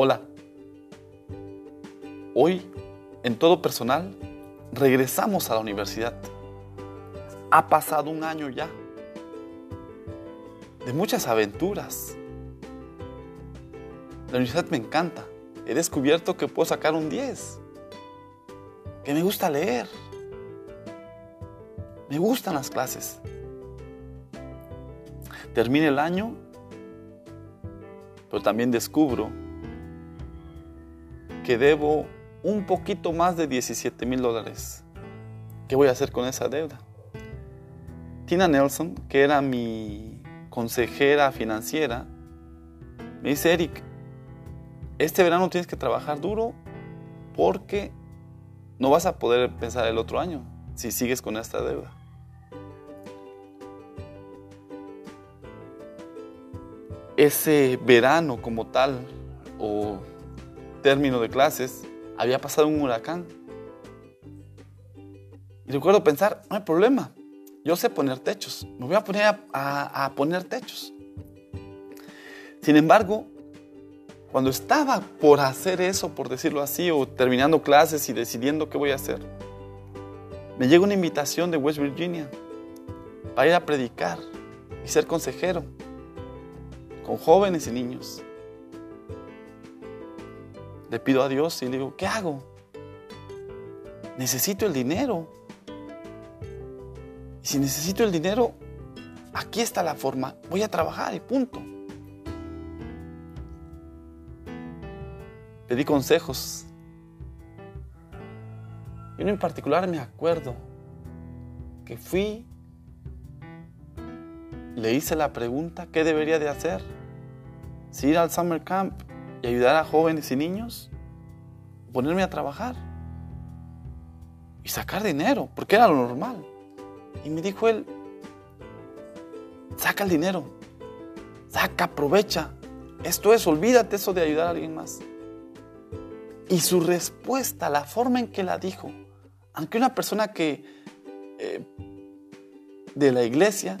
Hola. Hoy, en todo personal, regresamos a la universidad. Ha pasado un año ya de muchas aventuras. La universidad me encanta. He descubierto que puedo sacar un 10. Que me gusta leer. Me gustan las clases. Termina el año, pero también descubro que debo un poquito más de 17 mil dólares. ¿Qué voy a hacer con esa deuda? Tina Nelson, que era mi consejera financiera, me dice, Eric, este verano tienes que trabajar duro porque no vas a poder pensar el otro año si sigues con esta deuda. Ese verano como tal o término de clases había pasado un huracán. Y recuerdo pensar, no hay problema, yo sé poner techos, me voy a poner a, a poner techos. Sin embargo, cuando estaba por hacer eso, por decirlo así, o terminando clases y decidiendo qué voy a hacer, me llega una invitación de West Virginia para ir a predicar y ser consejero con jóvenes y niños. Le pido a Dios y le digo, ¿qué hago? Necesito el dinero. Y si necesito el dinero, aquí está la forma. Voy a trabajar y punto. Pedí consejos. Y uno en particular me acuerdo que fui, le hice la pregunta, ¿qué debería de hacer? Si ir al summer camp y ayudar a jóvenes y niños, ponerme a trabajar y sacar dinero, porque era lo normal. Y me dijo él, saca el dinero, saca, aprovecha. Esto es, olvídate eso de ayudar a alguien más. Y su respuesta, la forma en que la dijo, aunque una persona que eh, de la iglesia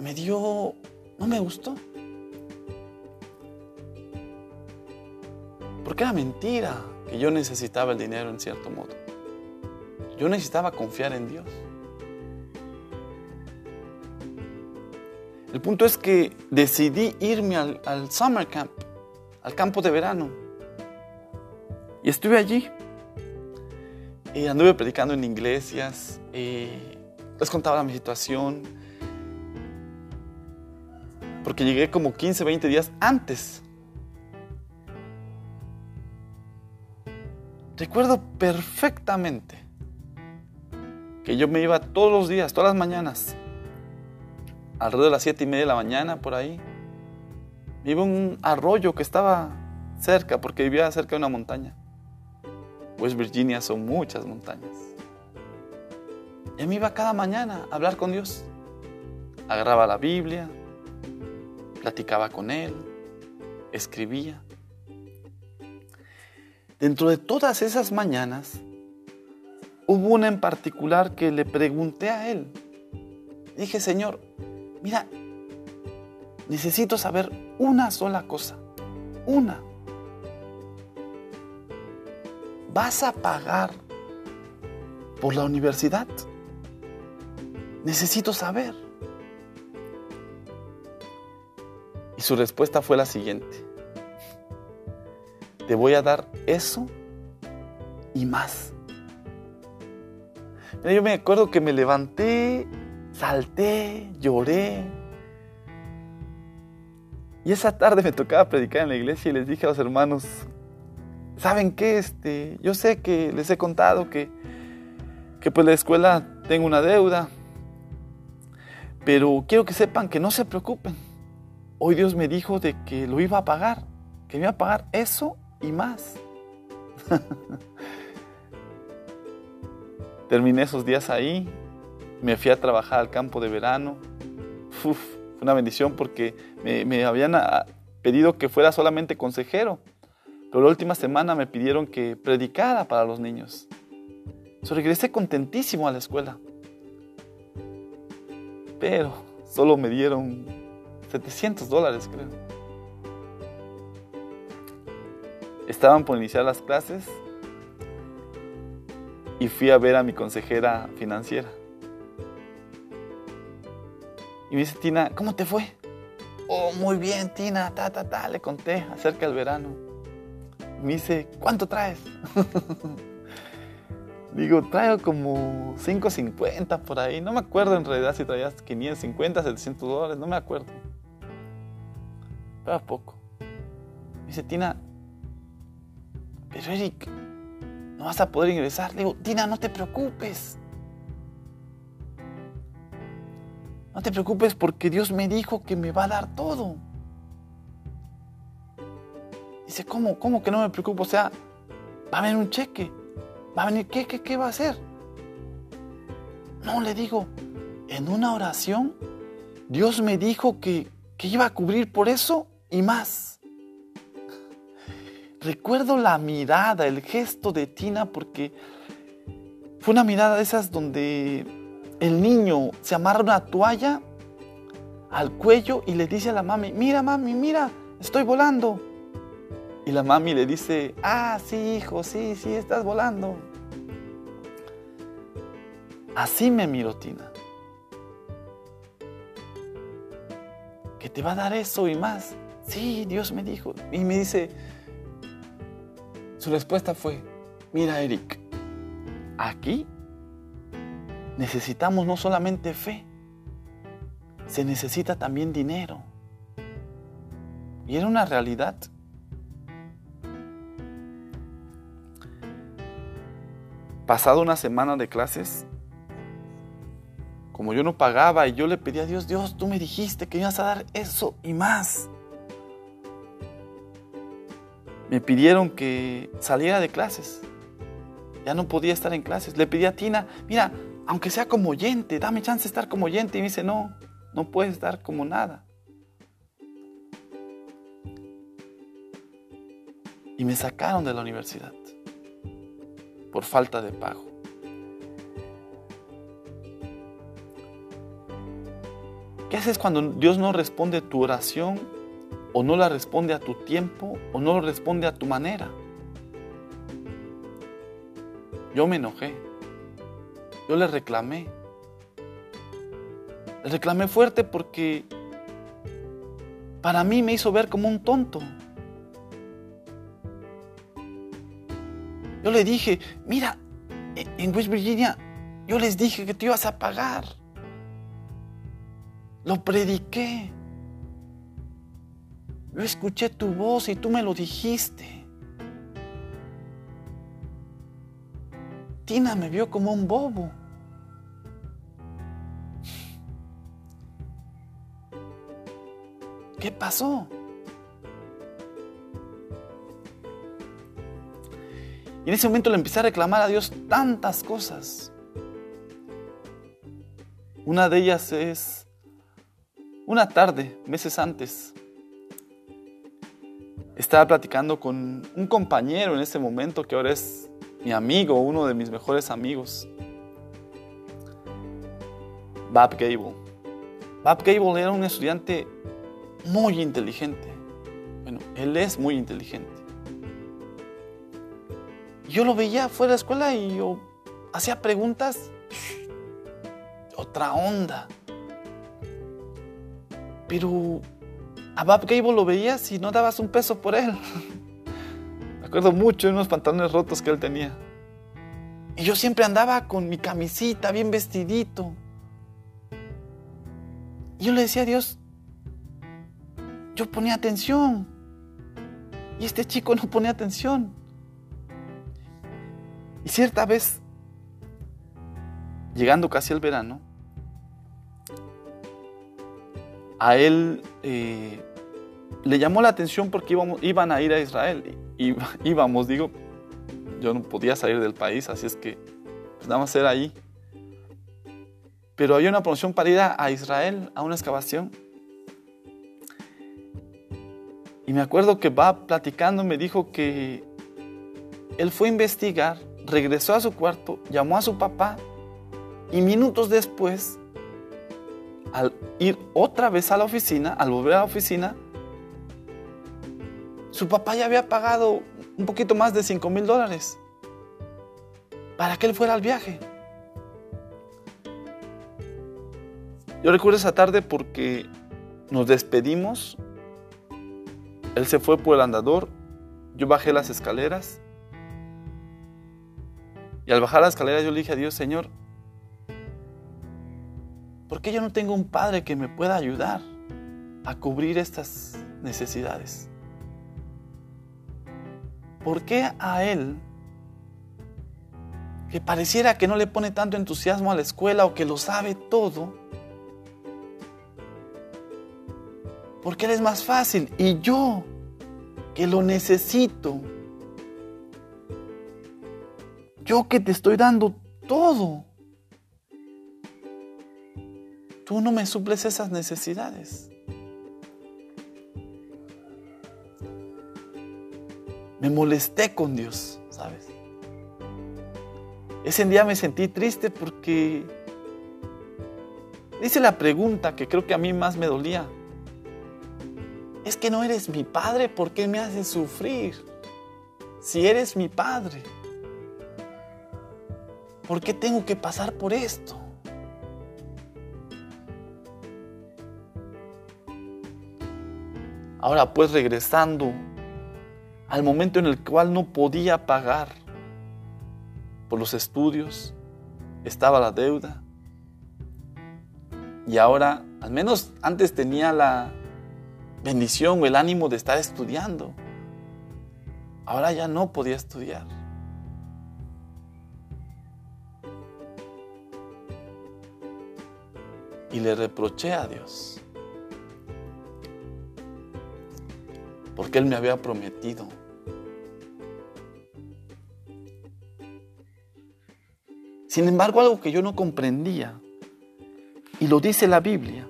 me dio, no me gustó. Porque era mentira que yo necesitaba el dinero en cierto modo. Yo necesitaba confiar en Dios. El punto es que decidí irme al, summer camp, al campo de verano. Y estuve allí. Y anduve predicando en iglesias. Y les contaba mi situación. Porque llegué como 15, 20 días antes Recuerdo perfectamente que yo me iba todos los días, todas las mañanas, alrededor de las siete y media de la mañana, por ahí. Me iba a un arroyo que estaba cerca, porque vivía cerca de una montaña. West Virginia son muchas montañas. Y me iba cada mañana a hablar con Dios. Agarraba la Biblia, platicaba con Él, escribía. Dentro de todas esas mañanas, hubo una en particular que le pregunté a él. Dije, Señor, mira, necesito saber una sola cosa. Una. ¿Vas a pagar por la universidad? Necesito saber. Y su respuesta fue la siguiente te voy a dar eso y más. yo me acuerdo que me levanté, salté, lloré. Y esa tarde me tocaba predicar en la iglesia y les dije a los hermanos, ¿saben qué? Este, yo sé que les he contado que, que pues la escuela tengo una deuda, pero quiero que sepan que no se preocupen. Hoy Dios me dijo de que lo iba a pagar, que me iba a pagar eso y más. Terminé esos días ahí, me fui a trabajar al campo de verano. fue una bendición porque me, habían ah, pedido que fuera solamente consejero, pero la última semana me pidieron que predicara para los niños. Regresé contentísimo a la escuela, pero solo me dieron 700 dólares, creo. Estaban por iniciar las clases y fui a ver a mi consejera financiera. Y me dice, Tina, ¿cómo te fue? Oh, muy bien, Tina, ta, ta, ta, le conté acerca del verano. me dice, ¿cuánto traes? Digo, traigo como 5.50 por ahí. No me acuerdo en realidad si traías 550, 700 dólares, no me acuerdo. Pero poco. Me dice, Tina, pero Eric, no vas a poder ingresar. Le digo, Tina, no te preocupes. No te preocupes porque Dios me dijo que me va a dar todo. Dice, ¿cómo? ¿Cómo que no me preocupo? O sea, va a venir un cheque. Va a venir, ¿qué, qué, qué va a hacer? No, le digo, en una oración, Dios me dijo que, que iba a cubrir por eso y más. Recuerdo la mirada, el gesto de Tina porque fue una mirada de esas donde el niño se amarra una toalla al cuello y le dice a la mami, mira mami, mira, estoy volando. Y la mami le dice, ah, sí, hijo, sí, sí, estás volando. Así me miro, Tina. Que te va a dar eso y más. Sí, Dios me dijo. Y me dice, su respuesta fue, mira, Eric, aquí necesitamos no solamente fe, se necesita también dinero. Y era una realidad. Pasado una semana de clases, como yo no pagaba y yo le pedí a Dios, Dios, tú me dijiste que ibas a dar eso y más. Me pidieron que saliera de clases. Ya no podía estar en clases. Le pedí a Tina, mira, aunque sea como oyente, dame chance de estar como oyente. Y me dice, no, no puedes estar como nada. Y me sacaron de la universidad por falta de pago. ¿Qué haces cuando Dios no responde tu oración o no la responde a tu tiempo o no lo responde a tu manera? Yo me enojé. Yo le reclamé. Le reclamé fuerte porque para mí me hizo ver como un tonto. Yo le dije, mira, en West Virginia yo les dije que te ibas a pagar. Lo prediqué. Yo escuché tu voz y tú me lo dijiste. Tina me vio como un bobo. ¿Qué pasó? Y en ese momento le empecé a reclamar a Dios tantas cosas. Una de ellas es una tarde, meses antes, estaba platicando con un compañero en ese momento que ahora es mi amigo, uno de mis mejores amigos, Bob Gable. Bob Gable era un estudiante muy inteligente. Bueno, él es muy inteligente. Yo lo veía fuera de la escuela y yo hacía preguntas, otra onda. Pero a Bob Gable lo veías y no dabas un peso por él. Me acuerdo mucho de unos pantalones rotos que él tenía. Y yo siempre andaba con mi camisita bien vestidito. Y yo le decía a Dios, yo ponía atención. Y este chico no ponía atención. Y cierta vez, llegando casi al verano, a él eh, le llamó la atención porque íbamos, iban a ir a Israel. Y, íbamos, digo, yo no podía salir del país, así es que pues, nada más era ahí. Pero había una promoción para ir a, Israel, a una excavación. Y me acuerdo que va platicando, me dijo que él fue a investigar, regresó a su cuarto, llamó a su papá y minutos después al ir otra vez a la oficina, al volver a la oficina, su papá ya había pagado un poquito más de 5 mil dólares para que él fuera al viaje. Yo recuerdo esa tarde porque nos despedimos. Él se fue por el andador. Yo bajé las escaleras. Y al bajar las escaleras yo le dije a Dios, Señor, ¿por qué yo no tengo un padre que me pueda ayudar a cubrir estas necesidades? ¿Por qué a él, que pareciera que no le pone tanto entusiasmo a la escuela o que lo sabe todo, porque él es más fácil y yo, que lo necesito, yo que te estoy dando todo, tú no me suples esas necesidades? me molesté con Dios, ¿sabes? Ese día me sentí triste porque dice la pregunta que creo que a mí más me dolía. Es que no eres mi padre, ¿por qué me haces sufrir? Si eres mi padre, ¿por qué tengo que pasar por esto? Ahora pues regresando al momento en el cual no podía pagar por los estudios, estaba la deuda. Y ahora, al menos antes tenía la bendición o el ánimo de estar estudiando. Ahora ya no podía estudiar. Y le reproché a Dios. Porque Él me había prometido. Sin embargo, algo que yo no comprendía, y lo dice la Biblia,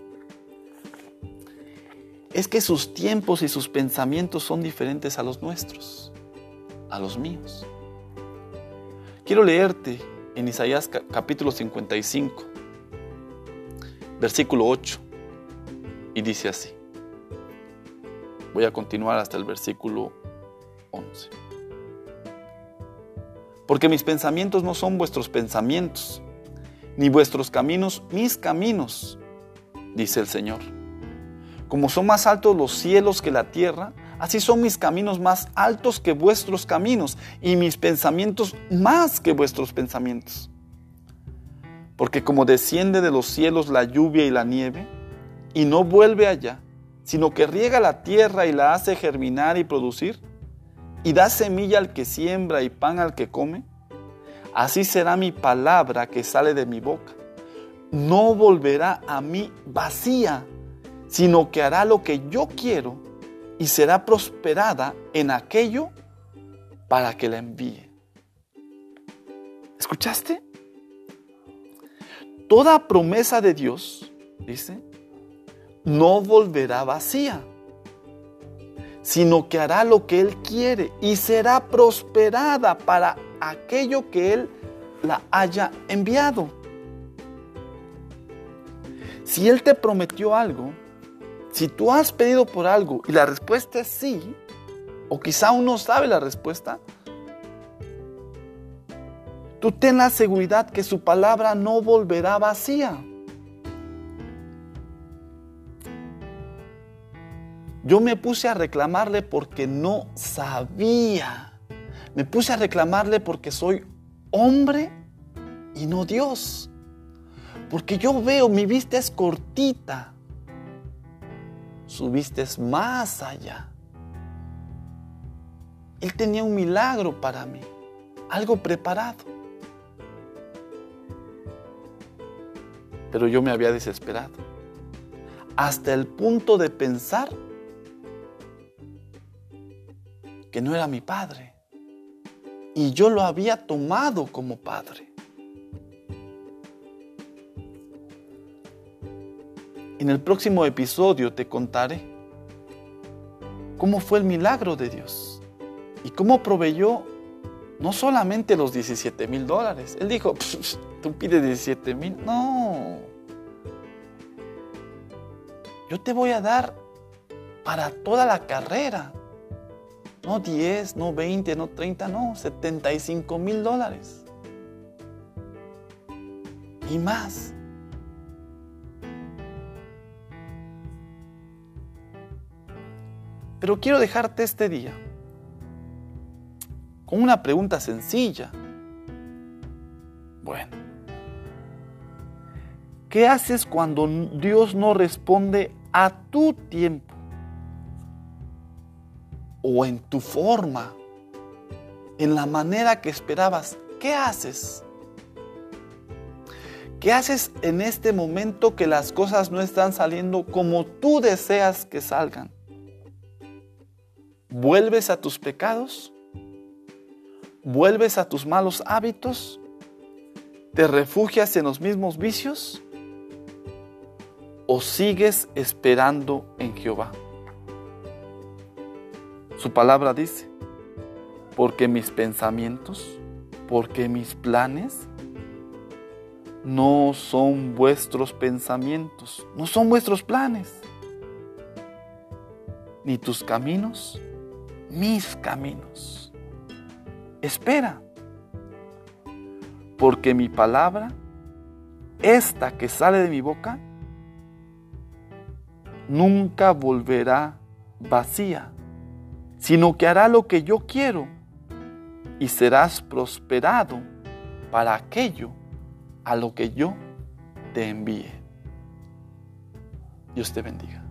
es que sus tiempos y sus pensamientos son diferentes a los nuestros, a los míos. Quiero leerte en Isaías capítulo 55, versículo 8, y dice así. Voy a continuar hasta el versículo 11. Porque mis pensamientos no son vuestros pensamientos, ni vuestros caminos mis caminos, dice el Señor. Como son más altos los cielos que la tierra, así son mis caminos más altos que vuestros caminos, y mis pensamientos más que vuestros pensamientos. Porque como desciende de los cielos la lluvia y la nieve, y no vuelve allá, sino que riega la tierra y la hace germinar y producir, y da semilla al que siembra y pan al que come, así será mi palabra que sale de mi boca. No volverá a mí vacía, sino que hará lo que yo quiero y será prosperada en aquello para que la envíe. ¿Escuchaste? Toda promesa de Dios, dice, no volverá vacía, sino que hará lo que Él quiere y será prosperada para aquello que Él la haya enviado. Si Él te prometió algo, si tú has pedido por algo y la respuesta es sí, o quizá uno sabe la respuesta, tú ten la seguridad que su palabra no volverá vacía. Yo me puse a reclamarle porque no sabía. Me puse a reclamarle porque soy hombre y no Dios. Porque yo veo, mi vista es cortita. Su vista es más allá. Él tenía un milagro para mí, algo preparado. Pero yo me había desesperado. Hasta el punto de pensar que no era mi padre. Y yo lo había tomado como padre. En el próximo episodio te contaré cómo fue el milagro de Dios y cómo proveyó no solamente los 17 mil dólares. Él dijo, tú pides 17 mil. No. Yo te voy a dar para toda la carrera No 10, no 20, no 30, no, 75 mil dólares. Y más. Pero quiero dejarte este día con una pregunta sencilla. Bueno, ¿qué haces cuando Dios no responde a tu tiempo? O en tu forma, en la manera que esperabas. ¿Qué haces? ¿Qué haces en este momento que las cosas no están saliendo como tú deseas que salgan? ¿Vuelves a tus pecados? ¿Vuelves a tus malos hábitos? ¿Te refugias en los mismos vicios? ¿O sigues esperando en Jehová? Su palabra dice, porque mis pensamientos, porque mis planes no son vuestros pensamientos, no son vuestros planes, ni tus caminos mis caminos. Espera, porque mi palabra, esta que sale de mi boca, nunca volverá vacía, sino que hará lo que yo quiero y serás prosperado para aquello a lo que yo te envíe. Dios te bendiga.